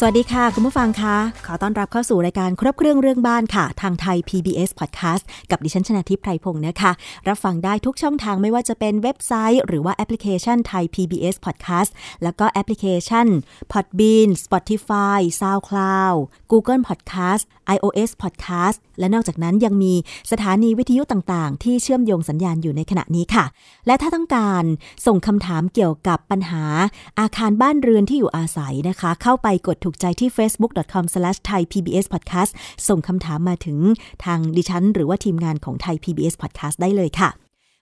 สวัสดีค่ะ คุณผู้ฟังคะขอต้อนรับเข้าสู่รายการครบเครื่องเรื่องบ้านค่ะ ทางไทย PBS Podcast กับดิฉันชนะทิพไพรพงศ์นะคะ รับฟังได้ทุกช่องทางไม่ว่าจะเป็นเว็บไซต์ หรือว่าแอปพลิเคชันไทย PBS Podcast แล้วก็แอปพลิเคชัน Podbean Spotify SoundCloud Google Podcast iOS Podcast และนอกจากนั้นยังมีสถานีวิทยุต่างๆ ที่เชื่อมโยงสัญญาณอยู่ในขณะนี้ค่ะ และถ้าต้องการส่งคำถามเกี่ยวกับปัญหาอาคารบ้านเรือนที่อยู่อาศัยนะคะ เข้าไปกดถููกใจที่ facebook.com/thaipbspodcast ส่งคำถามมาถึงทางดิฉัน หรือว่าทีมงานของไทย PBS Podcast ได้เลยค่ะ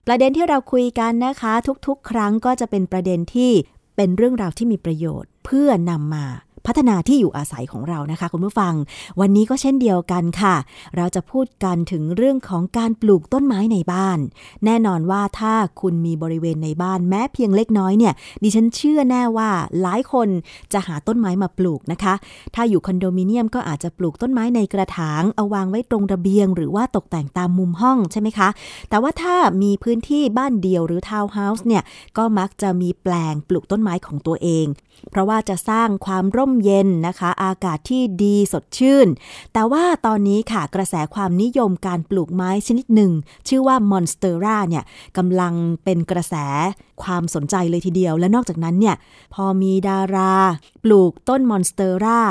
ประเด็นที่เราคุยกันนะคะ ทุกๆ ครั้งก็จะเป็นประเด็นที่เป็นเรื่องราวที่มีประโยชน์เพื่อนำมา พัฒนาที่อยู่อาศัยของเรานะคะ คุณผู้ฟัง วันนี้ก็เช่นเดียวกันค่ะ เราจะพูดกันถึงเรื่องของการปลูกต้นไม้ในบ้าน แน่นอนว่าถ้าคุณมีบริเวณในบ้านแม้เพียงเล็กน้อยเนี่ยดิฉันเชื่อแน่ว่าหลายคนจะหาต้นไม้มาปลูกนะคะ ถ้าอยู่คอนโดมิเนียมก็อาจจะปลูกต้นไม้ในกระถางเอาวางไว้ตรงระเบียง หรือว่าตกแต่งตามมุมห้องใช่ไหมคะ แต่ว่าถ้ามีพื้นที่บ้านเดี่ยวหรือทาวน์เฮาส์เนี่ยก็มักจะมีแปลงปลูกต้นไม้ของตัวเอง เพราะว่าจะสร้างความร่มเย็นนะคะ อากาศที่ดีสดชื่น แต่ว่าตอนนี้ค่ะกระแสความนิยมการปลูกไม้ชนิดหนึ่ง ชื่อว่ามอนสเตอร่าเนี่ยกำลังเป็นกระแส ความสนใจเลยทีเดียว และนอกจากนั้นเนี่ยพอมีดารา ปลูกต้นมอนสเตอร่า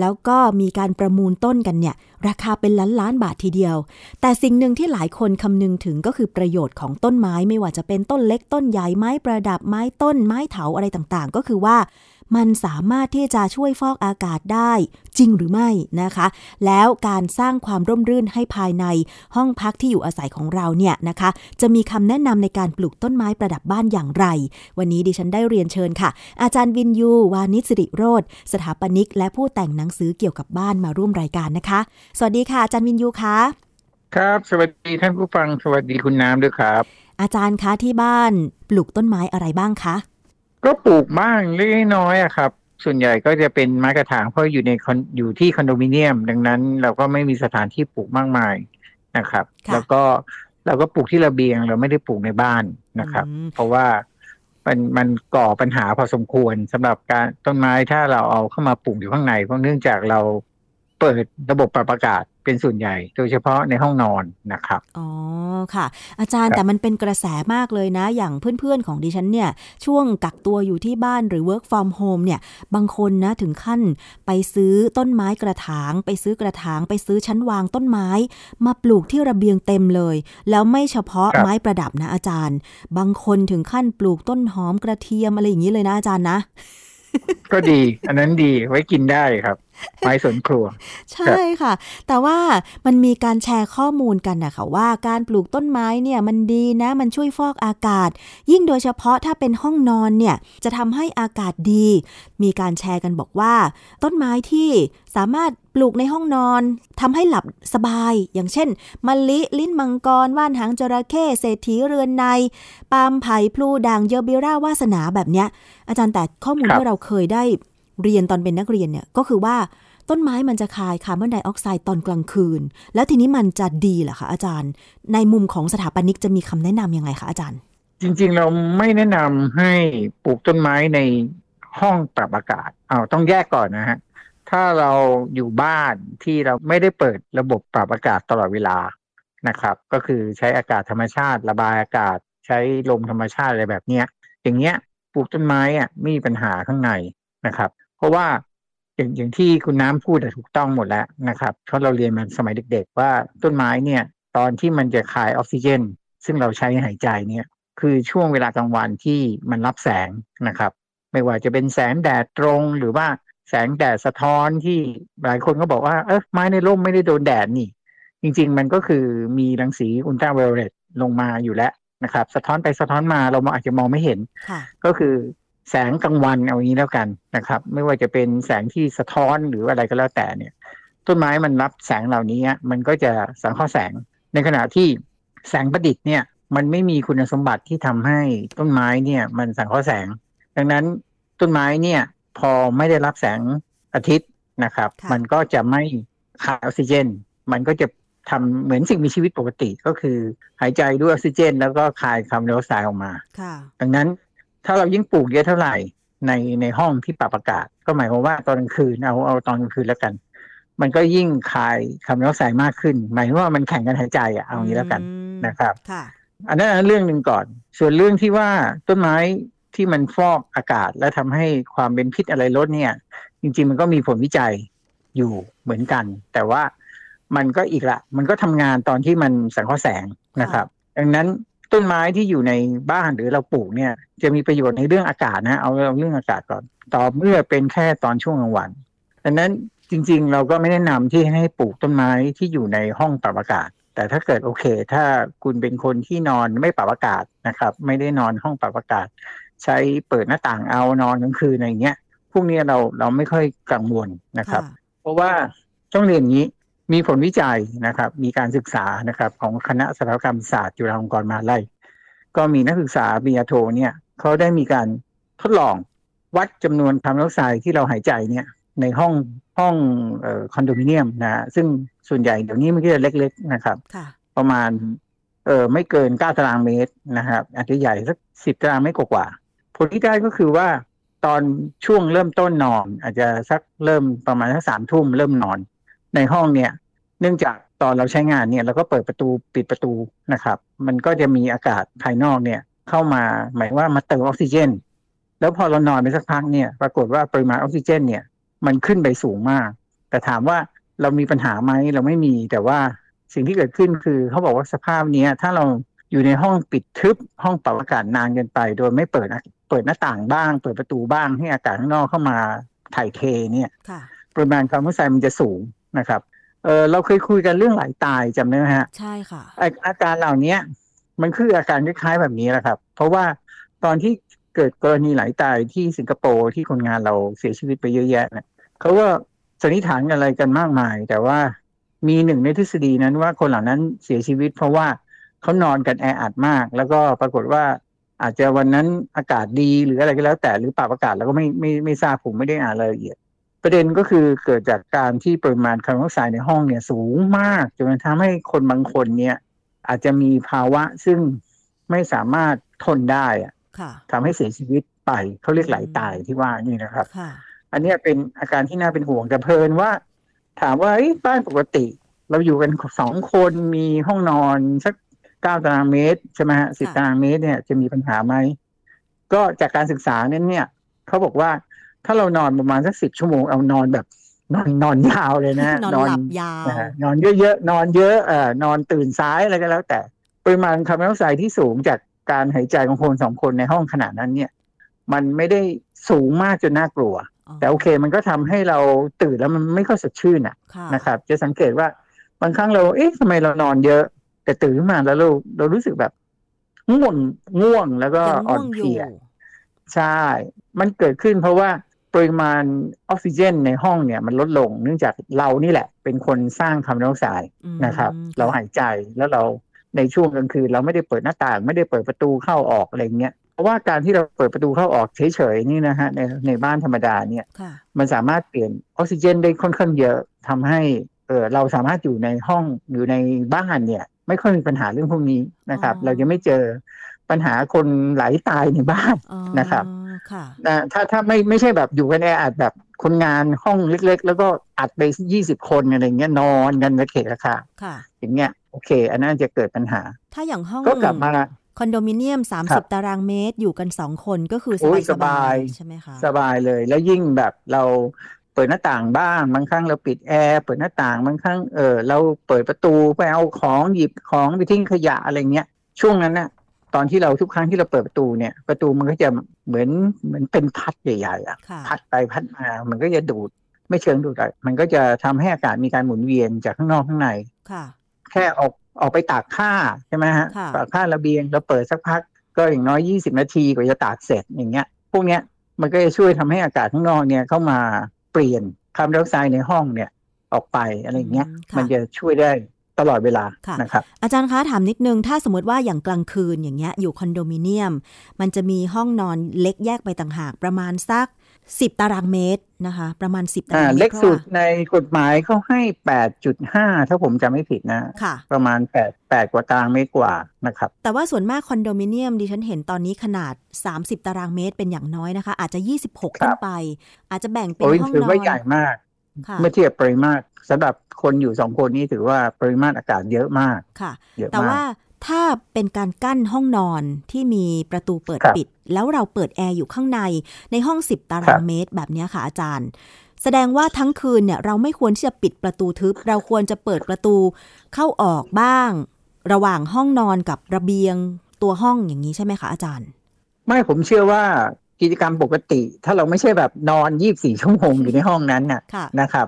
แล้วก็มีการประมูลต้นกันเนี่ยราคาเป็นล้านล้านบาททีเดียว แต่สิ่งหนึ่งที่หลายคนคำนึงถึงก็คือประโยชน์ของต้นไม้ไม่ว่าจะเป็นต้นเล็กต้นใหญ่ไม้ประดับไม้ต้นไม้เถาอะไรต่างๆ ก็คือว่า มันสามารถที่จะช่วยฟอกอากาศได้จริงหรือไม่นะคะ แล้วการสร้างความร่มรื่นให้ภายในห้องพักที่อยู่อาศัยของเราเนี่ยนะคะ จะมีคำแนะนำในการปลูกต้นไม้ประดับบ้านอย่างไร วันนี้ดิฉันได้เรียนเชิญค่ะ อาจารย์วินยู วานิสิริโรธสถาปนิก และผู้แต่งหนังสือเกี่ยวกับบ้านมาร่วมรายการนะคะ สวัสดีค่ะอาจารย์วินยูคะครับ สวัสดีท่านผู้ฟังสวัสดีคุณน้ำด้วยครับ อาจารย์คะที่บ้านปลูกต้นไม้อะไรบ้างคะ ก็ปลูกบ้างเล็กน้อยอะครับ ส่วนใหญ่ก็จะเป็นไม้กระถางเพราะอยู่ในอยู่ที่คอนโดมิเนียม ดังนั้น เราก็ไม่มีสถานที่ปลูกมากมายนะครับ แล้วก็เราก็ปลูกที่ระเบียง เราไม่ได้ปลูกในบ้านนะครับ เพราะว่ามันมันก่อปัญหาพอสมควรสำหรับการต้นไม้ถ้าเราเอาเข้ามาปลูกอยู่ข้างในเพราะเนื่องจากเราเปิดระบบปรับอากาศเป็นส่วนใหญ่ โดยเฉพาะในห้องนอนนะครับ อ๋อค่ะ อาจารย์แต่มันเป็นกระแสมากเลยนะ อย่างเพื่อนๆของดิฉันเนี่ย ช่วงกักตัวอยู่ที่บ้านหรือ work from home เนี่ย บางคนนะถึงขั้นไปซื้อต้นไม้กระถาง ไปซื้อกระถาง ไปซื้อชั้นวางต้นไม้ มาปลูกที่ระเบียงเต็มเลย แล้วไม่เฉพาะไม้ประดับนะอาจารย์ บางคนถึงขั้นปลูกต้นหอมกระเทียมอะไรอย่างนี้เลยนะอาจารย์นะ ก็ดี อันนั้นดีไว้กินได้ครับ ไม้สวนครัว ใช่ค่ะ แต่ว่ามันมีการแชร์ข้อมูลกันนะคะว่าการปลูกต้นไม้เนี่ยมันดีนะ มันช่วยฟอกอากาศ ยิ่งโดยเฉพาะถ้าเป็นห้องนอนเนี่ยจะทำให้อากาศดี มีการแชร์กันบอกว่า ต้นไม้ที่สามารถปลูกในห้องนอนทำให้หลับสบาย อย่างเช่นมะลิลิ้นมังกร ว่านหางจระเข้เศรษฐีเรือนใน ปาล์มไผ่พลูด่างเยอบิร่าวาสนาแบบเนี้ย อาจารย์แต่ข้อมูลที่เราเคยได้ เรียนตอนเป็นนักเรียนเนี่ยก็คือว่าต้นไม้มันจะคายคาร์บอนไดออกไซด์ตอนกลางคืน แล้วทีนี้มันจะดีเหรอคะอาจารย์ ในมุมของสถาปนิกจะมีคำแนะนํำยังไงคะอาจารย์ จริงๆเราไม่แนะนำให้ปลูกต้นไม้ในห้องปรับอากาศเอาต้องแยกก่อนนะฮะถ้าเราอยู่บ้านที่เราไม่ได้เปิดระบบปรับอากาศตลอดเวลานะครับ ก็คือใช้อากาศธรรมชาติ ระบายอากาศ ใช้ลมธรรมชาติอะไรแบบเนี้ยอย่างเงี้ยปลูกต้นไม้อะมีปัญหาข้างในนะครับ เพราะว่าอย่างอย่างที่คุณน้ำพูดถูกต้องหมดแล้วนะครับ เพราะเราเรียนมาสมัยเด็ก ๆ ว่าต้นไม้เนี่ยตอนที่มันจะคายออกซิเจน ซึ่งเราใช้หายใจเนี่ยคือช่วงเวลากลางวันที่มันรับแสงนะครับ ไม่ว่าจะเป็นแสงแดดตรงหรือว่าแสงแดดสะท้อนที่หลายคนก็บอกว่า เออไม้ในร่มไม่ได้โดนแดดนี่ จริง ๆ มันก็คือมีรังสีอุลตราไวโอเลตลงมาอยู่แล้วนะครับ สะท้อนไปสะท้อนมาเราอาจจะมองไม่เห็น ก็คือ แสงกลางวันเอางี้แล้วกันนะครับ ไม่ว่าจะเป็นแสงที่สะท้อนหรืออะไรก็แล้วแต่เนี่ย ต้นไม้มันรับแสงเหล่านี้มันก็จะสังเคราะห์แสง ในขณะที่แสงประดิษฐ์เนี่ยมันไม่มีคุณสมบัติที่ทำให้ต้นไม้เนี่ยมันสังเคราะห์แสง ดังนั้นต้นไม้เนี่ยพอไม่ได้รับแสงอาทิตย์นะครับค่ะมันก็จะไม่ขาดออกซิเจน มันก็จะทำเหมือนสิ่งมีชีวิตปกติก็คือ หายใจด้วยออกซิเจน แล้วก็คายคาร์บอนไดออกไซด์ออกมาค่ะดังนั้น ถ้าเรายิ่งปลูกเยอะเท่าไหร่ในในห้องที่ปรับอากาศ ก็หมายความว่าตอนกลางคืนเอาเอาตอนกลางคืนแล้วกัน มันก็ยิ่งคายคาร์บอนไดออกไซด์มากขึ้น หมายถึงว่ามันแข่งกันหายใจอะเอางี้แล้วกันอืมนะครับค่ะอันนั้นเรื่องหนึ่งก่อน ส่วนเรื่องที่ว่าต้นไม้ที่มันฟอกอากาศและทำให้ความเป็นพิษอะไรลดเนี่ย จริง ๆ มันก็มีผลวิจัยอยู่เหมือนกัน แต่ว่ามันก็อีกละ มันก็ทำงานตอนที่มันสังเคราะห์แสงนะครับ ดังนั้น ต้นไม้ที่อยู่ในบ้านหรือเราปลูกเนี่ย จะมีประโยชน์ในเรื่องอากาศนะเอาเอาเรื่องอากาศก่อน ต่อเมื่อเป็นแค่ตอนช่วงกลางวันดังนั้นจริง ๆ เราก็ไม่แนะนำที่ให้ปลูกต้นไม้ที่อยู่ในห้องปรับอากาศ แต่ถ้าเกิดโอเค ถ้าคุณเป็นคนที่นอนไม่ปรับอากาศนะครับ ไม่ได้นอนห้องปรับอากาศ ใช้เปิดหน้าต่างเอานอนกลางคืนอะไรอย่างเงี้ยพวกเนี้ยเราเราไม่ค่อยกังวลนะครับ เพราะว่าต้องเรียนอย่างนี้ มีผลวิจัยนะครับ มีการศึกษานะครับของคณะสถาปัตยกรรมศาสตร์จุฬาลงกรณ์มหาวิทยาลัยก็มีนักศึกษาปริญญาโทเนี่ยเขาได้มีการทดลองวัดจำนวนคาร์บอนไดออกไซด์ที่เราหายใจเนี่ยในห้องห้องเอ่อคอนโดมิเนียมนะซึ่งส่วนใหญ่เดี๋ยวนี้มันก็จะเล็ก ๆ นะครับค่ะประมาณเออไม่เกิน9ตารางเมตรนะครับอาจจะใหญ่สัก10ตารางเมตรกว่าๆผลที่ได้ก็คือว่าตอนช่วงเริ่มต้นนอน อาจจะสักเริ่มประมาณสักสามทุ่มเริ่มนอน ในห้องเนี่ยเนื่องจากตอนเราใช้งานเนี่ยเราก็เปิดประตูปิดประตูนะครับ มันก็จะมีอากาศภายนอกเนี่ยเข้ามาหมายว่ามาเติมออกซิเจน แล้วพอเรานอนไปสักพักเนี่ยปรากฏว่าปริมาณออกซิเจนเนี่ยมันขึ้นไปสูงมาก แต่ถามว่าเรามีปัญหาไหมเราไม่มีแต่ว่าสิ่งที่เกิดขึ้นคือเขาบอกว่าสภาพเนี้ยถ้าเราอยู่ในห้องปิดทึบห้องปรับอากาศนานเกินไป โดยไม่เปิดนะเปิดหน้าต่างบ้าง เปิดประตูบ้างให้อากาศข้างนอกเข้ามาถ่ายเทเนี่ยค่ะปริมาณคาร์บอนไดออกไซด์มันจะสูง นะครับเออเราเคยคุยกันเรื่องไหลตายจำได้ไหมฮะใช่ค่ะอาอาการเหล่านี้มันคืออาการคล้ายๆแบบนี้แหละครับ เพราะว่าตอนที่เกิดกรณีไหลตายที่สิงคโปร์ที่คนงานเราเสียชีวิตไปเยอะแยะเนี่ยเขาก็สันนิษฐานอะไรกันมากมาย แต่ว่ามีหนึ่งในทฤษฎีนั้นว่าคนเหล่านั้นเสียชีวิต เพราะว่าเขานอนกันแออัดมาก แล้วก็ปรากฏว่าอาจจะวันนั้นอากาศดีหรืออะไรก็แล้วแต่หรือปรับอากาศเราก็ไม่ไม่ไม่ทราบผมไม่ได้อ่านรายละเอียด ประเด็นก็คือเกิดจากการที่ปริมาณคาร์บอนไดออกไซด์ในห้องเนี่ยสูงมากจนทำให้คนบางคนเนี่ย อาจจะมีภาวะซึ่งไม่สามารถทนได้อะค่ะทำให้เสียชีวิตไปเขาเรียกไหลตายที่ว่านี่นะครับค่ะอันเนี้ยเป็นอาการที่น่าเป็นห่วงแต่เพลินว่า ถามว่าเอ้ยบ้านปกติ เราอยู่กันสองคนมีห้องนอนสักเก้าตารางเมตรใช่ไหมฮะสิบค่ะตารางเมตรเนี่ยจะมีปัญหาไหมก็จากการศึกษาเนี่ยเนี่ยเขาบอกว่า ถ้าเรานอนประมาณสักสิบชั่วโมงเอานอนแบบ นอนนอนยาวเลยนะนอนหลับยาวนะฮะนอนเยอะๆนอนเยอะเอ่อนอนตื่นสายอะไรก็แล้ว แต่ปริมาณคาร์บอนไดออกไซด์ที่สูงจากการหายใจของคนสองคนในห้องขนาดนั้นเนี่ย มันไม่ได้สูงมากจนน่ากลัวอ๋อแต่โอเคมันก็ทำให้เราตื่นแล้วมันไม่ค่อยสดชื่นอะค่ะนะครับ จะสังเกตว่าบางครั้งเรา เอ๊ะทำไมเรานอนเยอะ แต่ตื่นขึ้นมาแล้วเราเรารู้สึกแบบง่วงง่วงแล้วก็ยังอ่อง่นวงเพอยู่ลียใช่ มันเกิดขึ้นเพราะว่า ปริมาณออกซิเจนในห้องเนี่ยมันลดลง เนื่องจากเรานี่แหละ เป็นคนสร้างคาร์บอนไดออกไซด์อืมนะครับ เราค่ะหายใจแล้วเราในช่วงกลางคืนเราไม่ได้เปิดหน้าต่าง ไม่ได้เปิดประตูเข้าออกอะไรเงี้ยเพราะว่าการที่เราเปิดประตูเข้าออกเฉยๆนี่นะฮะในในบ้านธรรมดาเนี่ยค่ะมันสามารถเปลี่ยนออกซิเจนได้ค่อนข้างเยอะทำให้เออเราสามารถอยู่ในห้องอยู่ในบ้านเนี่ย ไม่ค่อยมีปัญหาเรื่องพวกนี้นะครับอ๋อเราจะไม่เจอปัญหาคนไหลตายในบ้านอ๋อนะครับ ค่ะนะถ้าถ้าไม่ไม่ใช่แบบอยู่กันแออัดแบบคนงานห้องเล็ก ๆ แล้วก็อัดไปยี่สิบคนอะไรเงี้ยนอนกันระเขะระคะค่ะ อย่างเงี้ยโอเค อันนั้นจะเกิดปัญหา ถ้าอย่างห้องก็กลับมาคอนโดมิเนียมครับ30ตารางเมตรอยู่กันสองคนก็คือโอ้ยสสบาบายยๆใช่ไหมคะสบายเลย แล้วยิ่งแบบเราเปิดหน้าต่างบ้างบางครั้งเราปิดแอร์เปิดหน้าต่างบางครั้งเออเราเปิดประตูไปเอาของหยิบของไปทิ้งขยะอะไรเงี้ยช่วงนั้นน่ะ ตอนที่เราทุกครั้งที่เราเปิดประตูเนี่ย ประตูมันก็จะเหมือนเหมือนเป็นพัดใหญ่ๆอะค่ะพัดไปพัดมามันก็จะดูดไม่เชิงดูดอะมันก็จะทำให้อากาศมีการหมุนเวียนจากข้างนอกข้างในค่ะ แค่ออกออกไปตากผ้าใช่ไหมฮะค่ะตากผ้าระเบียงเราเปิดสักพัก ก็อย่างน้อยยี่สิบนาทีกว่าจะตากเสร็จอย่างเงี้ย พวกเนี้ยมันก็จะช่วยทำให้อากาศข้างนอกเนี่ยเข้ามาเปลี่ยนคาร์บอนไดออกไซด์ในห้องเนี่ยออกไปอะไรอย่างเงี้ยอืมค่ะมันจะช่วยได้ ตลอดเวลาค่ะนะครับ อาจารย์คะถามนิดนึง ถ้าสมมติว่าอย่างกลางคืนอย่างเงี้ยอยู่คอนโดมิเนียม มันจะมีห้องนอนเล็กแยกไปต่างหากประมาณสัก10ตารางเมตรนะคะ ประมาณ10ตารางอ่าเมตรเล็กพราะสุดว่าในกฎหมายเขาให้แปดจุดห้าถ้าผมจำไม่ผิดนะค่ะประมาณแปดแปดกว่าตารางเมตรกว่านะครับ แต่ว่าส่วนมากคอนโดมิเนียมดิฉันเห็นตอนนี้ขนาด30ตารางเมตรเป็นอย่างน้อยนะคะ อาจจะ26ครัขึ้บนไป อาจจะแบ่งเป็นโอ้ยห้องถือนอว่านใหญ่มากค่ะ เมื่อเทียบปริมาตรสำหรับคนอยู่สองคนนี้ถือว่าปริมาตรอากาศเยอะมากค่ะเยอะแต่มาว่ากถ้าเป็นการกั้นห้องนอนที่มีประตูเปิดครับปิด แล้วเราเปิดแอร์อยู่ข้างในในห้อง 10 ตาครัรางบเมตรแบบเนี้ยค่ะอาจารย์ แสดงว่าทั้งคืนเนี่ยเราไม่ควรที่จะปิดประตูทึบ เราควรจะเปิดประตูเข้าออกบ้าง ระหว่างห้องนอนกับระเบียงตัวห้องอย่างนี้ใช่ไหมคะอาจารย์ ไม่ผมเชื่อว่า กิจกรรมปกติ ถ้าเราไม่ใช่แบบนอนยี่บสี่ชั่วโมงอยู่ในห้องนั้นน่ะค่ะนะครับ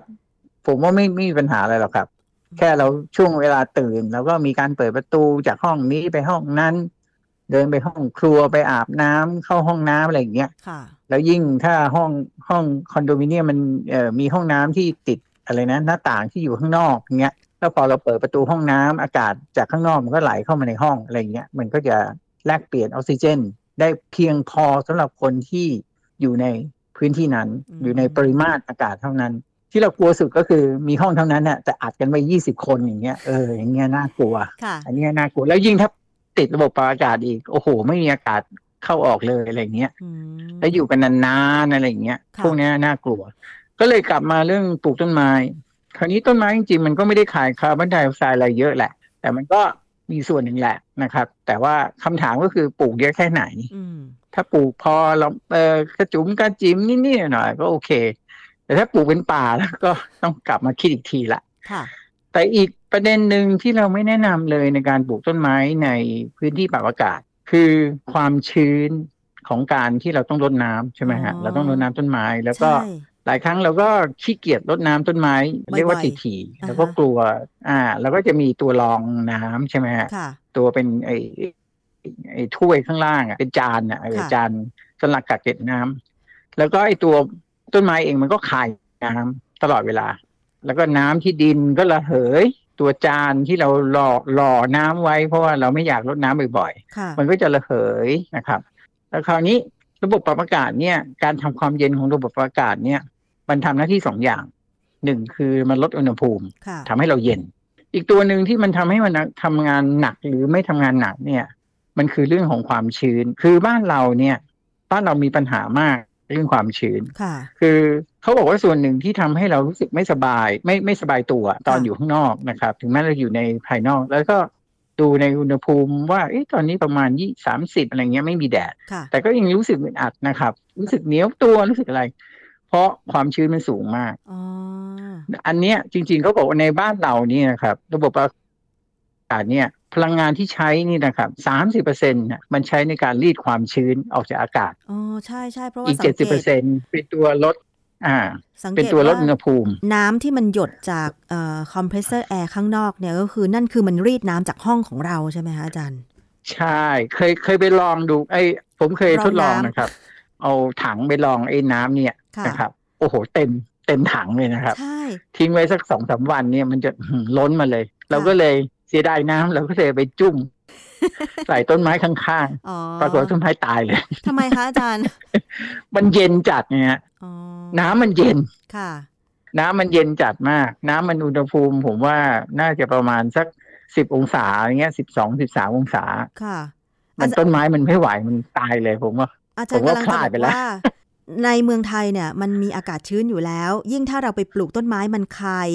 ผมว่าไม่ไม่มีปัญหาอะไรหรอกครับ แค่เราช่วงเวลาตื่น แล้วก็มีการเปิดประตูจากห้องนี้ไปห้องนั้น เดินไปห้องครัวไปอาบน้ำเข้าห้องน้ำอะไรอย่างเงี้ยค่ะแล้วยิ่งถ้าห้องห้องคอนโดมิเนียมมันเอ่อมีห้องน้ำที่ติดอะไรนะหน้าต่างที่อยู่ข้างนอกเงี้ยแล้วพอเราเปิดประตูห้องน้ำอากาศจากข้างนอกมันก็ไหลเข้ามาในห้องอะไรเงี้ยมันก็จะแลกเปลี่ยนออกซิเจน ได้เพียงพอสำหรับคนที่อยู่ในพื้นที่นั้นอืมอยู่ในปริมาตรอากาศเท่านั้น ที่เรากลัวสุดก็คือมีห้องเท่านั้นน่ะแต่อัดกันไปยี่สิบคนอย่างเงี้ยเอออย่างเงี้ยน่ากลัวค่ะอันเนี้ยน่ากลัวแล้วยิ่งถ้าติดระบบปรับอากาศอีก โอ้โห ไม่มีอากาศเข้าออกเลยอะไรเงี้ยอืมแล้วอยู่กันนานๆอะไรอย่างเงี้ยค่ะพวกเนี้ยน่ากลัว ก็เลยกลับมาเรื่องปลูกต้นไม้ คราวนี้ต้นไม้จริงๆมันก็ไม่ได้ขายคาร์บอนไดออกไซด์อะไรเยอะแหละ แต่มันก็ มีส่วนหนึ่งแหละนะครับ แต่ว่าคำถามก็คือปลูกเยอะแค่ไหนอืมถ้าปลูกพอเราเออกระจุมกระจิมนิดๆหน่อยๆก็โอเค แต่ถ้าปลูกเป็นป่าแล้วก็ต้องกลับมาคิดอีกทีละค่ะแต่อีกประเด็นหนึ่งที่เราไม่แนะนำเลยในการปลูกต้นไม้ในพื้นที่ปรับอากาศ คือความชื้นของการที่เราต้องรดน้ำใช่ไหมฮะอ๋อเราต้องรดน้ำต้นไม้แล้วก็ใช่ หลายครั้งเราก็ขี้เกียจรดน้ำต้นไม้บ่อยๆเรียกว่าทีทีๆอ่าฮะแล้วก็กลัว อ่า แล้วก็จะมีตัวรองน้ำใช่ไหมฮะค่ะตัวเป็นไอ้ไอ้ถ้วยข้างล่างอะเป็นจานอะเออค่ะจานสำหรับกักเก็บน้ำแล้วก็ไอ้ตัวต้นไม้เองมันก็คายน้ำตลอดเวลา แล้วก็น้ำที่ดินก็ระเหย ตัวจานที่เราหล่อหล่อน้ำไว้ เพราะว่าเราไม่อยากรดน้ำบ่อยค่ะๆมันก็จะระเหยนะครับ แล้วคราวนี้ระบบปรับอากาศเนี่ย การทำความเย็นของระบบปรับอากาศเนี่ย มันทำหน้าที่สองอย่างหนึ่งคือมันลดอุณหภูมิค่ะทำให้เราเย็น อีกตัวหนึ่งที่มันทำให้มันทำงานหนักหรือไม่ทำงานหนักเนี่ย มันคือเรื่องของความชื้น คือบ้านเราเนี่ย บ้านเรามีปัญหามากเรื่องความชื้นค่ะคือเขาบอกว่าส่วนหนึ่งที่ทำให้เรารู้สึกไม่สบาย ไม่ไม่สบายตัวตอนอยู่ข้างนอกนะครับ ถึงแม้เราอยู่ในภายนอก แล้วก็ดูในอุณหภูมิว่าเอ๊ะตอนนี้ประมาณยี่สามสิบอะไรเงี้ยไม่มีแดดค่ะแต่ก็ยังรู้สึกอึดอัดนะครับ รู้สึกเหนียวตัวรู้สึกอะไร เพราะความชื้นมันสูงมากอ๋ออันเนี้ยจริง ๆเขาบอกว่าในบ้านเรานี่นะครับ ระบบอากาศเนี่ย พลังงานที่ใช้นี่นะครับสามสิบเปอร์เซ็นต์มันใช้ในการรีดความชื้นออกจากอากาศอ๋อใช่ใช่เพราะว่าอีกสัเจ็ดงสิบเกเปอตร์เซ็นเป็นตัวลดอ่าสังเกเป็นตตัวลดว่าอุณหภูมิ น้ำที่มันหยดจากเอ่อคอมเพรสเซอร์แอร์ข้างนอกเนี่ยก็คือนั่นคือมันรีดน้ำจากห้องของเราใช่ไหมคะอาจารย์ ใช่ เคยเคยไปลองดูไอ้ผมเคยลองทดลองน้ำนะครับ เอาถังไปลองไอ้น้ำเนี่ยค่ะ นะครับ โอ้โห เต็มเต็มถังเลยนะครับใช่ทิ้งไว้สักสองสามวันเนี่ยมันจะหืมล้นมาเลย เราก็เลยเสียดายน้ำเราก็เลยไปจุ่มใส่ต้นไม้ข้างอ๋อๆปรากฏว่าต้นไม้ตายเลยทำไมคะอาจารย์ มันเย็นจัดเนี่ยอ๋อน้ำมันเย็นค่ะ น้ำมันเย็นจัดมาก น้ำมันอุณหภูมิ ผมว่าน่าจะประมาณสักสิบองศาอย่างเงี้ยสิบสองสิบสามองศาค่ะ มันต้นไม้มันไม่ไหวมันตายเลยผมว่าอาจารย์ผมว่ากำลังพจะลาบดอกไปแล้วว่า ในเมืองไทยเนี่ยมันมีอากาศชื้นอยู่แล้ว ยิ่งถ้าเราไปปลูกต้นไม้มันคาย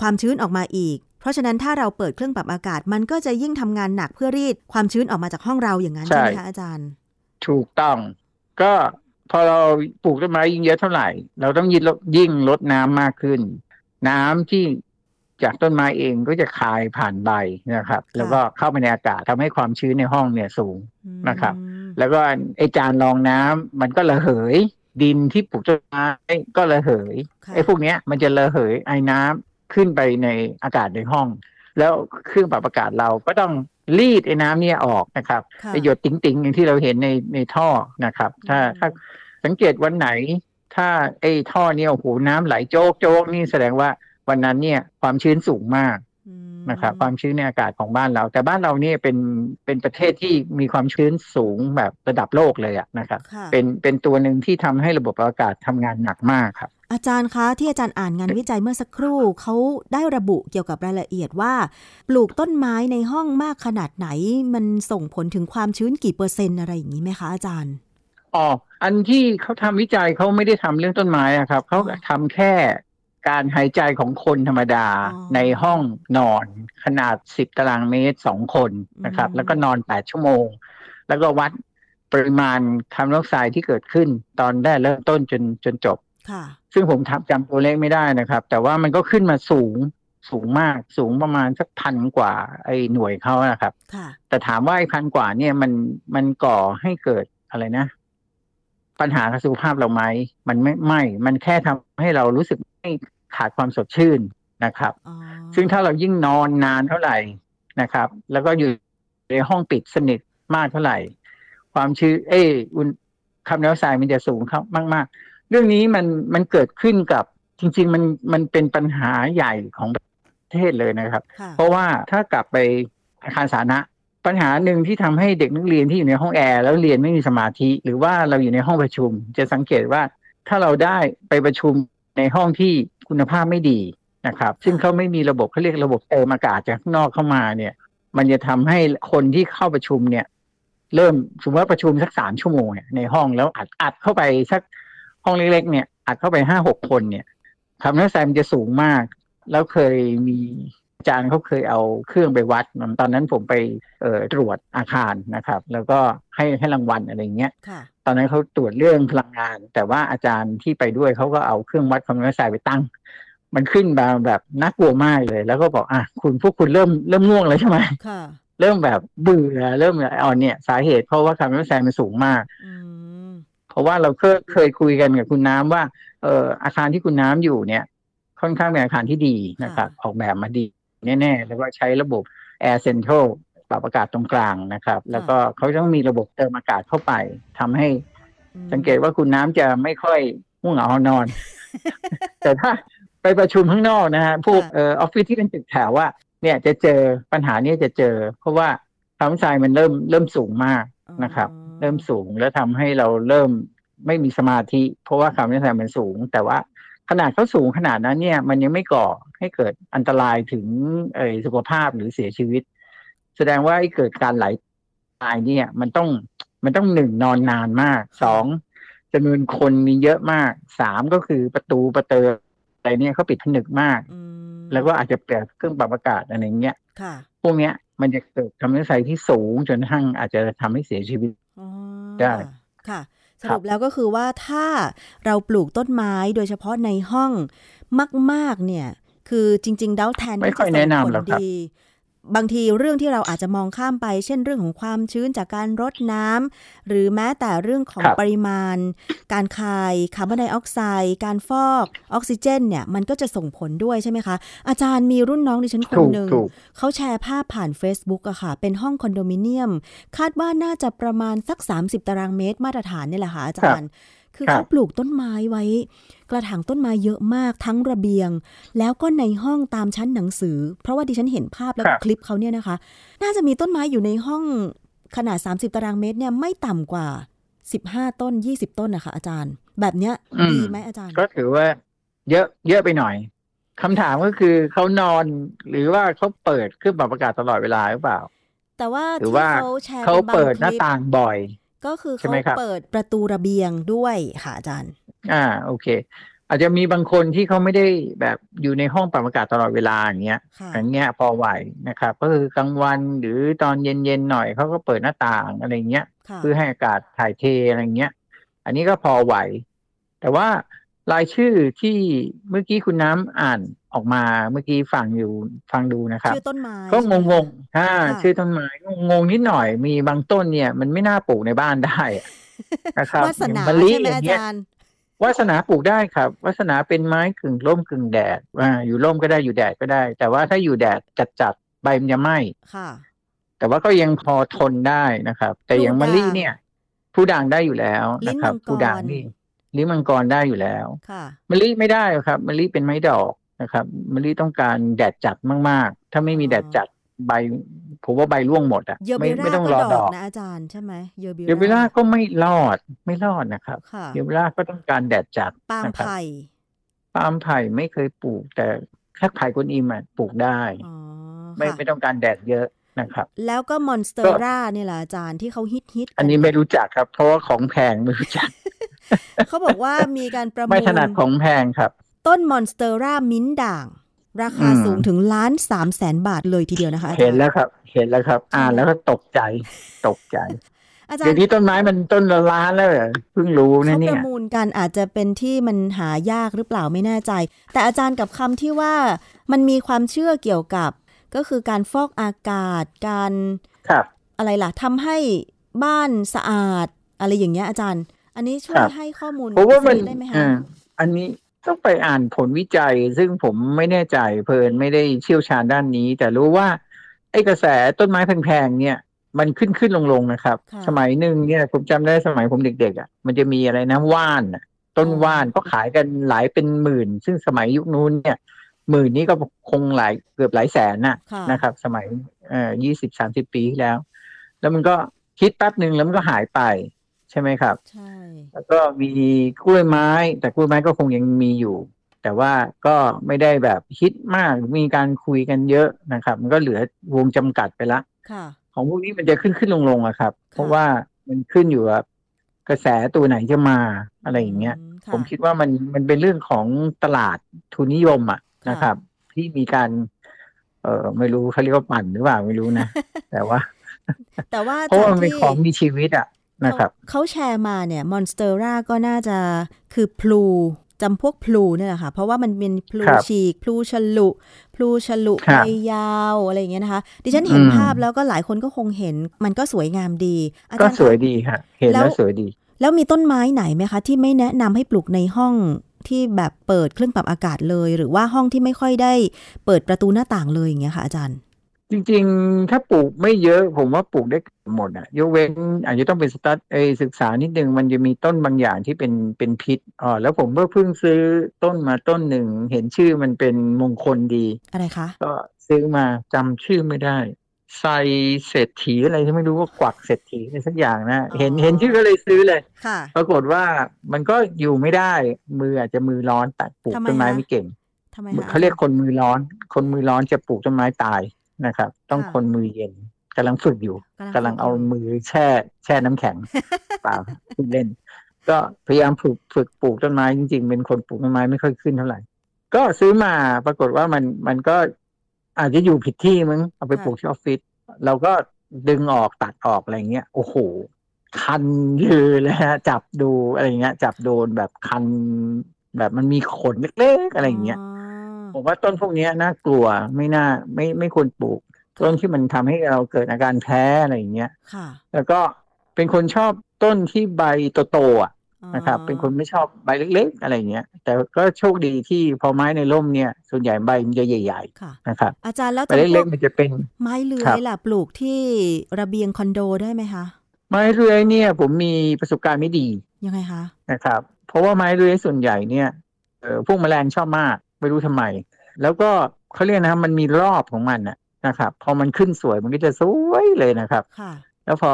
ความชื้นออกมาอีก เพราะฉะนั้นถ้าเราเปิดเครื่องปรับอากาศ มันก็จะยิ่งทำงานหนักเพื่อรีดความชื้นออกมาจากห้องเราอย่างนั้นใช่ใช่ไหมคะอาจารย์ ถูกต้อง ก็พอเราปลูกต้นไม้ยิ่งเยอะเท่าไหร่ เราต้องยิ่งลดยิ่งลดน้ำมากขึ้น น้ำที่จากต้นไม้เองก็จะคายผ่านใบนะครับ แล้วก็เข้าไปในอากาศทำให้ความชื้นในห้องเนี่ยสูงนะครับอืมแล้วก็ไอจานรองน้ำมันก็ระเหย ดินที่ปลูกต้นไม้ก็ระเหยค่ะไอ้พวกเนี้ยมันจะระเหยไอ้น้ำขึ้นไปในอากาศในห้อง แล้วเครื่องปรับอากาศเราก็ต้องรีดไอ้น้ำเนี่ยออกนะครับค่ะไปหยดติ๋งๆ อย่างที่เราเห็นในในท่อนะครับ ถ้าอืมถ้าสังเกตวันไหน ถ้าไอ้ท่อเนี่ยโอ้โหน้ำไหลโจกโจกนี่แสดงว่าวันนั้นเนี่ยความชื้นสูงมากอืม นะครับความชื้นในอากาศของบ้านเรา แต่บ้านเราเนี่ยเป็นเป็นประเทศที่มีความชื้นสูงแบบระดับโลกเลยอะนะครับค่ะเป็นเป็นตัวหนึ่งที่ทำให้ระบบอากาศทำงานหนักมากครับ อาจารย์คะที่อาจารย์อ่านงานวิจัยเมื่อสักครู่เขาได้ระบุเกี่ยวกับรายละเอียดว่า ปลูกต้นไม้ในห้องมากขนาดไหน มันส่งผลถึงความชื้นกี่เปอร์เซ็นต์อะไรอย่างนี้ไหมคะอาจารย์อ๋ออันที่เขาทำวิจัยเขาไม่ได้ทำเรื่องต้นไม้อะครับเขาทำแค่ การหายใจของคนธรรมดาอ๋อในห้องนอนขนาด 10 ตารางเมตรสองคนนะครับอืมแล้วก็นอน 8 ชั่วโมง แล้วก็วัดปริมาณคาร์บอนไดออกไซด์ที่เกิดขึ้น ตอนแรกเริ่มต้นจนจนจบค่ะซึ่งผมทำจำตัวเลขไม่ได้นะครับ แต่ว่ามันก็ขึ้นมาสูงสูงมากสูงประมาณสักพันกว่าไอ้หน่วยเขานะครับค่ะแต่ถามว่าไอ้พันกว่าเนี่ยมันมันก่อให้เกิดอะไรนะ ปัญหากับสุขภาพเราไหมมันไม่ไม่ มันแค่ทำให้เรารู้สึกไม่ ขาดความสดชื่นนะครับอ๋อซึ่งถ้าเรายิ่งนอนนานเท่าไหร่นะครับ แล้วก็อยู่ในห้องปิดสนิทมากเท่าไหร่ ความชื้นเอยอุณคาร์บอนไดออกไซด์มันจะสูงครับมาก ๆ เรื่องนี้มันมันเกิดขึ้นกับจริง ๆ มันมันเป็นปัญหาใหญ่ของประเทศเลยนะครับค่ะเพราะว่าถ้ากลับไปอาคารสาธารณะปัญหาหนึ่งที่ทำให้เด็กนักเรียนที่อยู่ในห้องแอร์แล้วเรียนไม่มีสมาธิ หรือว่าเราอยู่ในห้องประชุม จะสังเกตว่าถ้าเราได้ไปประชุม ในห้องที่คุณภาพไม่ดีนะครับ ซึ่งเขาไม่มีระบบเขาเรียกระบบเติมอากาศจากข้างนอกเข้ามาเนี่ย มันจะทำให้คนที่เข้าประชุมเนี่ย เริ่มสมมติว่าประชุมสักสามชั่วโมงเนี่ยในห้องแล้วอัดอัดเข้าไปสักห้องเล็ก ๆ เนี่ยอัดเข้าไปห้าหกคนเนี่ยคาร์บอนไดออกไซด์มันจะสูงมาก แล้วเคยมีอา จารย์เขาเคยเอาเครื่องไปวัดตอนนั้นผมไปเอ่อตรวจอาคารนะครับ แล้วก็ให้ให้รางวัลอะไรเงี้ยค่ะตอนนั้นเขาตรวจเรื่องพลังงาน แต่ว่าอาจารย์ที่ไปด้วยเขาก็เอาเครื่องวัดความร้อนไฟไปตั้ง มันขึ้นมาแบบน่ากลัวมากเลย แล้วก็บอกอะคุณพวกคุณเริ่มเริ่มง่วงแล้วใช่ไหมค่ะเริ่มแบบเบื่อเริ่มแบบอ่อนเนี่ยสาเหตุเพราะว่าคาร์บอนไดออกไซด์มันสูงมากอืมเพราะว่าเราเคยเคยคุยกันกับคุณน้ำว่า เอออาคารที่คุณน้ำอยู่เนี่ยค่อนข้างเป็นอาคารที่ดีนะครับ ออกแบบมาดี แน่ๆแล้วก็ใช้ระบบ Air Central ปรับอากาศตรงกลางนะครับ แล้วก็เขาต้องมีระบบเติมอากาศเข้าไปทำให้อืมสังเกตว่าคุณน้ำจะไม่ค่อยง่วงเหงาหานอน แต่ถ้าไปประชุมข้างนอกนะฮะพวกค่ะเออออฟฟิศที่เป็นตึกแถวว่าเนี่ยจะเจอปัญหาเนี้จะเจอ เพราะว่าคาร์บอนไดออกไซด์มันเริ่มเริ่มสูงมากนะครับอ๋อเริ่มสูงแล้วทำให้เราเริ่มไม่มีสมาธิ เพราะว่าคาร์บอนไดออกไซด์มันสูง แต่ว่าขนาดเขาสูงขนาดนั้นเนี่ย มันยังไม่ก่อ ให้เกิดอันตรายถึงเออสุขภาพหรือเสียชีวิต แสดงว่าไอ้เกิดการไหลตายเนี่ย มันต้องมันต้องหนึ่งนอนนานมากสองจำนวนคนมีเยอะมากสามก็คือประตูประเตออะไรเนี่ยเขาปิดผนึกมากอืมแล้วก็อาจจะเปิดเครื่องปรับอากาศอะไรเงี้ยค่ะพวกเนี้ยมันจะเกิดคาร์บอนไดออกไซด์ที่สูงจนกระทั่งอาจจะทำให้เสียชีวิตอ๋อได้ค่ะสครับรุปแล้วก็คือว่าถ้าเราปลูกต้นไม้โดยเฉพาะในห้องมาก ๆ เนี่ย คือจริง ๆ แล้วแทนไม่ที่ค่อยจะส่แนะงนำผลหรอกครับดี บางทีเรื่องที่เราอาจจะมองข้ามไป เช่นเรื่องของความชื้นจากการรดน้ำหรือแม้แต่เรื่องของครับปริมาณ การคายคาร์บอนไดออกไซด์การฟอกออกซิเจน เนี่ย มันก็จะส่งผลด้วยใช่ไหมคะ อาจารย์มีรุ่นน้องดิฉันคนถูกหนึ่งถูกเขาแชร์ภาพผ่าน Facebook อะค่ะ เป็นห้องคอนโดมิเนียม คาดว่าน่าจะประมาณสัก 30 ตารางเมตรมาตรฐานนี่แหละค่ะอาจารย์ คือครับเขาปลูกต้นไม้ไว้ กระถางต้นไม้เยอะมากทั้งระเบียง แล้วก็ในห้องตามชั้นหนังสือ เพราะว่าดิฉันเห็นภาพแล้วก็คลิปเขาเนี่ยนะคะ น่าจะมีต้นไม้อยู่ในห้องขนาด 30 ตารางเมตรเนี่ยไม่ต่ำกว่า 15 ต้น 20 ต้นนะคะอาจารย์ แบบเนี้ยอืมดีไหมอาจารย์ ก็ถือว่า เยอะเยอะไปหน่อยคำถามก็คือเขานอนหรือว่าเขาเปิดเครื่องปรับอากาศตลอดเวลาหรือเปล่า แต่ว่าหรือที่ว่าเขาแชร์เขาเป็นบางเปิดคหน้าลิปต่างบ่อย ก็คือใช่เขาไหมครับเปิดประตูระเบียงด้วยค่ะอาจารย์ อ่าโอเค อาจจะมีบางคนที่เขาไม่ได้แบบอยู่ในห้องปรับอากาศตลอดเวลาอย่างเงี้ยค่ะอย่างเงี้ยพอไหวนะครับ ก็คือกลางวันหรือตอนเย็นๆหน่อยเขาก็เปิดหน้าต่างอะไรเงี้ยค่ะเพื่อให้อากาศถ่ายเทอะไรเงี้ย อันนี้ก็พอไหว แต่ว่า รายชื่อที่เมื่อกี้คุณน้ำอ่านออกมาเมื่อกี้ฟังอยู่ฟังดูนะครับชื่อต้นไม้ก็งใช่ไหมงๆถ้าค่ะชื่อต้นไม้งงๆนิดหน่อยมีบางต้นเนี่ย มันไม่น่าปลูกในบ้านได้อะนะครับวาสนาอย่งมะลิใช่ไหมอย่าอางเงี้ยจารย์วาสนาปลูกได้ครับวาสนาเป็นไม้กึ่งร่มกึ่งแดดอ่าอยู่ร่มก็ได้อยู่แดดก็ได้ แต่ว่าถ้าอยู่แดดจัดๆใบมันจะไหม้ค่ะ แต่ว่าก็ยังพอทนได้นะครับ แต่อย่างพลูมะลิด่างเนี่ย ผู้ด่างได้อยู่แล้วลิ้นะนครับมังกรผู้ด่างนี่ ลิ้นมังกรได้อยู่แล้วค่ะมะลิไม่ได้หรอกครับมะลิเป็นไม้ดอกนะครับมะลิต้องการแดดจัดมาก ๆ ถ้าไม่มีแดดจัดใบผมว่าใบร่วงหมดอะเยอไม่เบราไม่ต้องก็รอดดออกกนะอาจารย์ใช่ไหมเยอเบเยอเบราก็ไม่รอดไม่รอดนะครับค่ะเยอเบราก็ต้องการแดดจัดปาล์มนะครับไผ่ปาล์มไผ่ไม่เคยปลูก แต่แค่ไผ่กวนอิมอะปลูกได้อ๋อไม่ค่ะไม่ต้องการแดดเยอะนะครับ แล้วก็มอนสเตอก็ร่าเนี่ยแหละอาจารย์ที่เขาฮิตฮิตอันนี้ไม่รู้จักครับ เพราะว่าของแพงไม่รู้จัก เขาบอกว่ามีการประมูไม่ลถนัดของแพงครับ ต้นมอนสเตอร่ามิ้นด่าง ราคาอืมสูงถึงล้านสามแสนบาทเลยทีเดียวนะคะอาจารย์เห็นแล้วครับ เห็นแล้วครับ อ่านแล้วก็ตกใจตกใจอาจารเดี๋ยวย์นี้ต้นไม้มันต้นละล้านแล้วเหรอเพิ่งรู้นะเขาปเนี่ระยมูลกันอาจจะเป็นที่มันหายากหรือเปล่าไม่แน่ใจ แต่อาจารย์กับคำที่ว่ามันมีความเชื่อเกี่ยวกับ ก็คือการฟอกอากาศการครับ อะไรล่ะทำให้บ้านสะอาด อะไรอย่างเงี้ยอาจารย์ อันนี้ช่วยครับให้ข้อมูลเพราะว่ามันสักดได้ไหมคะอ่าอันนี้ต้องไปอ่านผลวิจัย ซึ่งผมไม่แน่ใจเพลินไม่ได้เชี่ยวชาญด้านนี้ แต่รู้ว่าไอ้กระแสต้นไม้แพงๆเนี่ยมันขึ้นขึ้นลงลงๆนะครับค่ะสมัยหนึ่งเนี่ยผมจำได้สมัยผมเด็กๆอะ มันจะมีอะไรนะว่านน่ะต้นอ๋อว่านก็ขายกันหลายเป็นหมื่น ซึ่งสมัยยุคนู้นเนี่ยหมื่นนี้ก็คงหลายเกือบหลายแสนน่ะค่ะนะครับ สมัยเอ่อยี่สิบสามสิบปีที่แล้ว แล้วมันก็คิดแป๊บหนึ่งแล้วมันก็หายไปใช่ไหมครับ ใช่ แล้วก็มีกล้วยไม้ แต่กล้วยไม้ก็คงยังมีอยู่ แต่ว่าก็ไม่ได้แบบฮิตมาก มีการคุยกันเยอะนะครับ มันก็เหลือวงจำกัดไปละค่ะ ของพวกนี้มันจะขึ้นขึ้นลงลงอะครับค่ะเพราะว่ามันขึ้นอยู่กับกระแสตัวไหนจะมาอะไรอย่างเงี้ยอืะผมคิดว่ามันมันเป็นเรื่องของตลาดทุนนิยมอะค่ะนะครับ ที่มีการ เออไม่รู้เขาเรียกว่าปั่นหรือเปล่าไม่รู้นะ แต่ว่า แต่ว่าเพราะว่ามันจเป็นกที่ของมีชีวิตอะ นะครับเขาเขาแชร์มาเนี่ยมอนสเตอร่าก็น่าจะคือพลูจำพวกพลูเนี่ยแหละค่ะ เพราะว่ามันเป็นพลูครับฉีกพลูฉลุพลูฉลุครับใบยาวอะไรอย่างเงี้ยนะคะ ดิฉันเห็นอืมภาพแล้วก็หลายคนก็คงเห็นมันก็สวยงามดีอาก็จารย์สวยดีค่ะเห็นแล้แล้ววสวยดี แล้วมีต้นไม้ไหนไหมคะ ที่ไม่แนะนำให้ปลูกในห้องที่แบบเปิดเครื่องปรับอากาศเลย หรือว่าห้องที่ไม่ค่อยได้เปิดประตูหน้าต่างเลยอย่างเงี้ยค่ะอาจารย์ จริง ๆ ถ้าปลูกไม่เยอะ ผมว่าปลูกได้หมดอะ ยกเว้น อาจจะต้องเป็นสตัดเอยศึกษานิดนึงมันจะมีต้นบางอย่างที่เป็นเป็นพิษอ๋อแล้วผมเพิ่งซื้อต้นมาต้นหนึ่ง เห็นชื่อมันเป็นมงคลดี อะไรคะ ก็ซื้อมาจำชื่อไม่ได้ไซเศรษฐีอะไรที่ไม่รู้ว่ากวักเศรษฐีอะไรสักอย่างนะ เห็นเห็นชื่อก็เลยซื้อเลยค่ะปรากฏว่ามันก็อยู่ไม่ได้ มืออาจจะมือร้อนแต่ปลูกทำไมต้นไม้คะไม่เก่งทำไมคะเขาเรียกคนมือร้อน คนมือร้อนจะปลูกต้นไม้ตาย นะครับ ต้องค่ะคนมือเย็นกำลังฝึกอยู่กำลังเอามือแช่ แช่น้ำแข็งเปล่าพูดเล่น ก็พยายามฝึกฝึกปลูกต้นไม้จริงๆ เป็นคนปลูกต้นไม้ไม่ค่อยขึ้นเท่าไหร่ ก็ซื้อมาปรากฏว่ามันมันก็อาจจะอยู่ผิดที่มั้งเอาไปปลูกที่ออฟฟิศเราก็ดึงออกตัดออกอะไรเงี้ย โอ้โห คันยือเลยฮะจับดูอะไรเงี้ย จับโดนแบบคันแบบมันมีขนเล็กๆอะไรอย่างเงี้ย ผมว่าต้นพวกเนี้ยน่ากลัวไม่น่าไม่ไม่ควรปลูก ต้นที่มันทำให้เราเกิดอาการแพ้อะไรอย่างเงี้ยค่ะ แล้วก็เป็นคนชอบต้นที่ใบโตๆอะอ๋อนะครับ เป็นคนไม่ชอบใบเล็ก ๆ อะไรอย่างเงี้ย แต่ก็โชคดีที่พอไม้ในร่มเนี่ย ส่วนใหญ่ใบมันจะใหญ่ค่ะๆนะครับ อาจารย์แล้วใบจำพเล็วกกๆมันจะเป็นไม้เลื้อครัยบล่ะปลูกที่ระเบียงคอนโดได้ไหมคะ ไม้เลื้อยเนี่ย ผมมีประสบการณ์ไม่ดี ยังไงคะ นะครับ เพราะว่าไม้เลื้อยส่วนใหญ่เนี่ยเออพวกแมลงชอบมาก ไม่รู้ทำไม แล้วก็เขาเรียกนะครับมันมีรอบของมันน่ะนะครับ พอมันขึ้นสวยมันก็จะสวยเลยนะครับค่ะแล้วพอ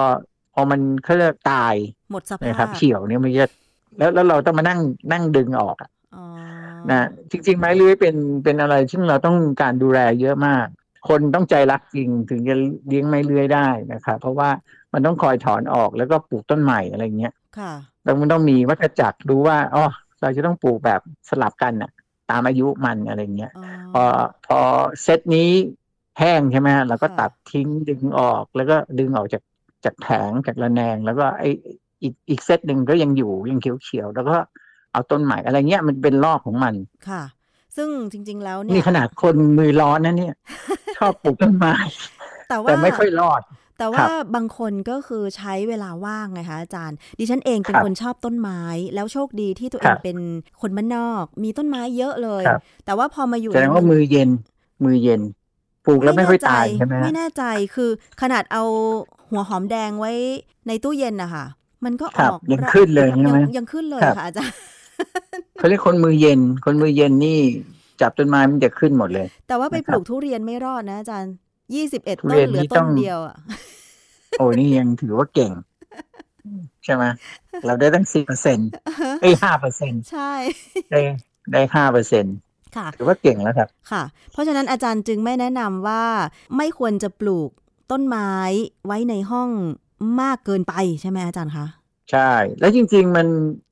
พอมันเขาเรียกตายหมดสภานะครับพเขียวเนี่ยมันจะแล้วแล้วเราต้องมานั่งนั่งดึงออกอะอ๋อนะจริงๆไม้เลื้อยเป็นเป็นอะไรซึ่งเราต้องการดูแลเยอะมาก คนต้องใจรักจริงถึงจะเลี้ยงไม้เลื้อยได้นะครับเพราะว่ามันต้องคอยถอนออกแล้วก็ปลูกต้นใหม่อะไรเงี้ยค่ะแล้วมันต้องมีวัฏจักรรู้ว่าอ๋อเราจะต้องปลูกแบบสลับกันน่ะ ตามอายุมันอะไรเงี้ยพอพอเซตนี้แห้งใช่ไหมฮะเราก็ค่ะตัดทิ้งดึงออกแล้วก็ดึงออกจากจากแผงจากระแนง แล้วก็ไออีกอีกเซตหนึ่งก็ยังอยู่ยังเขียวๆแล้วก็เอาต้นใหม่อะไรเงี้ยมันเป็นรอบของมันค่ะ ซึ่งจริง ๆ แล้วเนี่ยนี่ขนาดคนมือร้อนนะเนี่ย ชอบปลูกต้นไม้แต่ว่าแต่ไม่ค่อยรอด แต่ครัว่าบบางคนก็คือใช้เวลาว่างไงคะอาจารย์ ดิฉันเองเป็นครับคนชอบต้นไม้ แล้วโชคดีที่ตัวเอครังบเป็นคนบ้านนอก มีต้นไม้เยอะเลยครับแต่ว่าพอมาอยู่แสดงว่ามือเย็น มือเย็นปลูกแล้วไม่ค่อยตายใช่ไหมฮะไม่แน่ใจคือขนาดเอาหัวหอมแดงไว้ในตู้เย็นนะคะมันก็อครับอกยังขึ้นเลยใช่ไหมงยังขึ้นเลยครับค่ะอาจารย์เขาเรียกคนมือเย็น คนมือเย็นนี่จับต้นไม้มันจะขึ้นหมดเลย แต่ว่าไปนะครับปลูกทุเรียนไม่รอดนะอาจารย์ ยี่สิบเอ็ดทุต้เรีนยนเหลือนี่ต้ต้นองเดียวอะโอ้นี่ยังถือว่าเก่ง ใช่ไหมเราได้ตั้งสิบเปอร์เซ็นต์ไอ้ห้าเปอร์เซ็นต์ใช่ ได้ได้ห้าเปอร์เซ็นต์ค่ะถือว่าเก่งแล้วครับ ค่ะ เพราะฉะนั้นอาจารย์จึงไม่แนะนำว่าไม่ควรจะปลูกต้นไม้ไว้ในห้องมากเกินไปใช่ไหมอาจารย์คะใช่ แล้วจริง ๆ มัน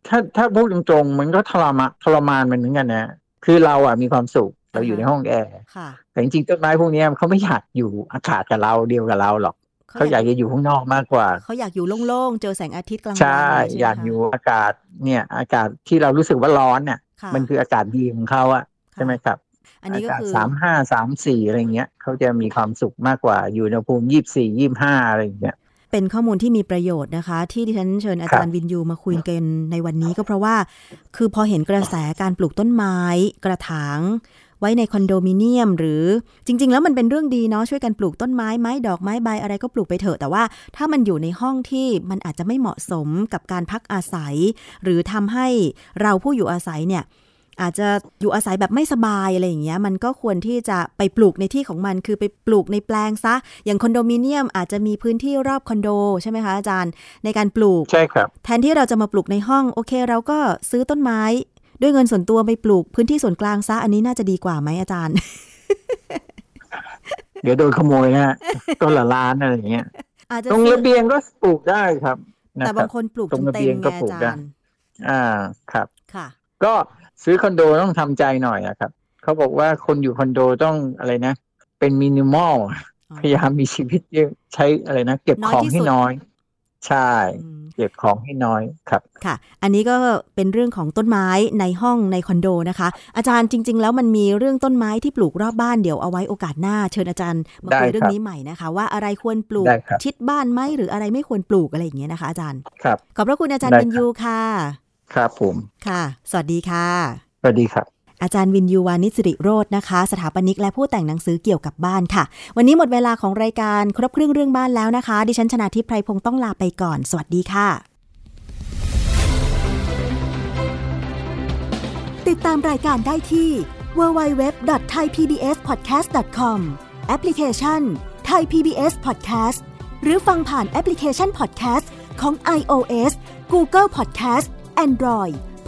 ถ้าถ้าพูดตรงๆมันก็ทรมานทรมานมันเหมือนกันนะ คือเราอะมีความสุขเราอยู่ในห้องแอร์ค่ะ แต่จริงๆต้นไม้พวกเนี้ยเขาไม่อยากอยู่อากาศกับเราเดียวกับเราหรอกเขาอยากจะอยู่ข้างนอกมากกว่า เขาอยากอยู่โล่งๆ เจอแสงอาทิตย์กลางวันใช่ไหมอยากคะอยู่อากาศเนี่ยอากาศที่เรารู้สึกว่าร้อนเนี่ยค่ะมันคืออากาศดีของเขาอะค่ะใช่ไหมครับ อันนี้ก็ากาศคือสามห้าสามสี่อะไรเงี้ยเขาจะมีความสุขมากกว่าอยู่ในภูมิยี่สี่ยี่ห้าอะไรอย่างเงี้ยเป็นข้อมูลที่มีประโยชน์นะคะ ที่ดิฉันเชิญอาจารย์วินยูมาคุยกันในวันนี้ก็เพราะว่า คือพอเห็นกระแสการปลูกต้นไม้กระถาง ไว้ในคอนโดมิเนียม หรือจริง ๆ แล้วมันเป็นเรื่องดีเนาะช่วยกันปลูกต้นไม้ไม้ดอกไม้ใบอะไรก็ปลูกไปเถอะ แต่ว่าถ้ามันอยู่ในห้องที่มันอาจจะไม่เหมาะสมกับการพักอาศัย หรือทำให้เราผู้อยู่อาศัยเนี่ยอาจจะอยู่อาศัยแบบไม่สบายอะไรอย่างเงี้ยมันก็ควรที่จะไปปลูกในที่ของมันคือไปปลูกในแปลงซะ อย่างคอนโดมิเนียมอาจจะมีพื้นที่รอบคอนโดใช่ไหมคะอาจารย์ ในการปลูกใช่ครับ แทนที่เราจะมาปลูกในห้องโอเค เราก็ซื้อต้นไม้ ด้วยเงินส่วนตัวไปปลูกพื้นที่ส่วนกลางซะอันนี้น่าจะดีกว่าไหมอาจารย์ เดี๋ยวโดนขโมยนะฮะต้นละล้านอะไรอย่างเงี้ยอาจจะตรงซื้อระเบียงก็ปลูกได้ครับนะแต่ครับาบงคนปลูกตรงจนระเต็เบียมงไงก็อาปลูกจาได้รย์อ่าครับค่ะ ก็ซื้อคอนโดต้องทำใจหน่อยอะครับเขาบอกว่าคนอยู่คอนโดต้องอะไรนะ เป็นมินิมอลอ๋อพยายามมีชีวิตเยอะใช้อะไรนะ เก็บน้อยของที่ให้สุดน้อย ใช่อืมเก็บของให้น้อยครับค่ะ อันนี้ก็เป็นเรื่องของต้นไม้ในห้องในคอนโดนะคะ อาจารย์จริง ๆ แล้วมันมีเรื่องต้นไม้ที่ปลูกรอบบ้านเดี๋ยวเอาไว้โอกาสหน้าเชิญอาจารย์มาได้คุยเรื่อครังบนี้ใหม่นะคะ ว่าอะไรควรปลูกได้ครับชิดบ้านไหมหรืออะไรไม่ควรปลูกอะไรอย่างเงี้ยนะคะ อาจารย์ครับขอบพระคุณอาจารย์ได้วินยูค่ะ ครับผมค่ะ สวัสดีค่ะ สวัสดีครับ อาจารย์วินยูวานิสิริโรจน์นะคะ สถาปนิกและผู้แต่งหนังสือเกี่ยวกับบ้านค่ะ วันนี้หมดเวลาของรายการครบเครื่องเรื่องบ้านแล้วนะคะ ดิฉันชนะทิพไพรพงศ์ต้องลาไปก่อน สวัสดีค่ะ ติดตามรายการได้ที่ www.thaipbspodcast.com แอปพลิเคชัน Thai PBS Podcast หรือฟังผ่านแอปพลิเคชัน Podcast ของ iOS Google Podcast Android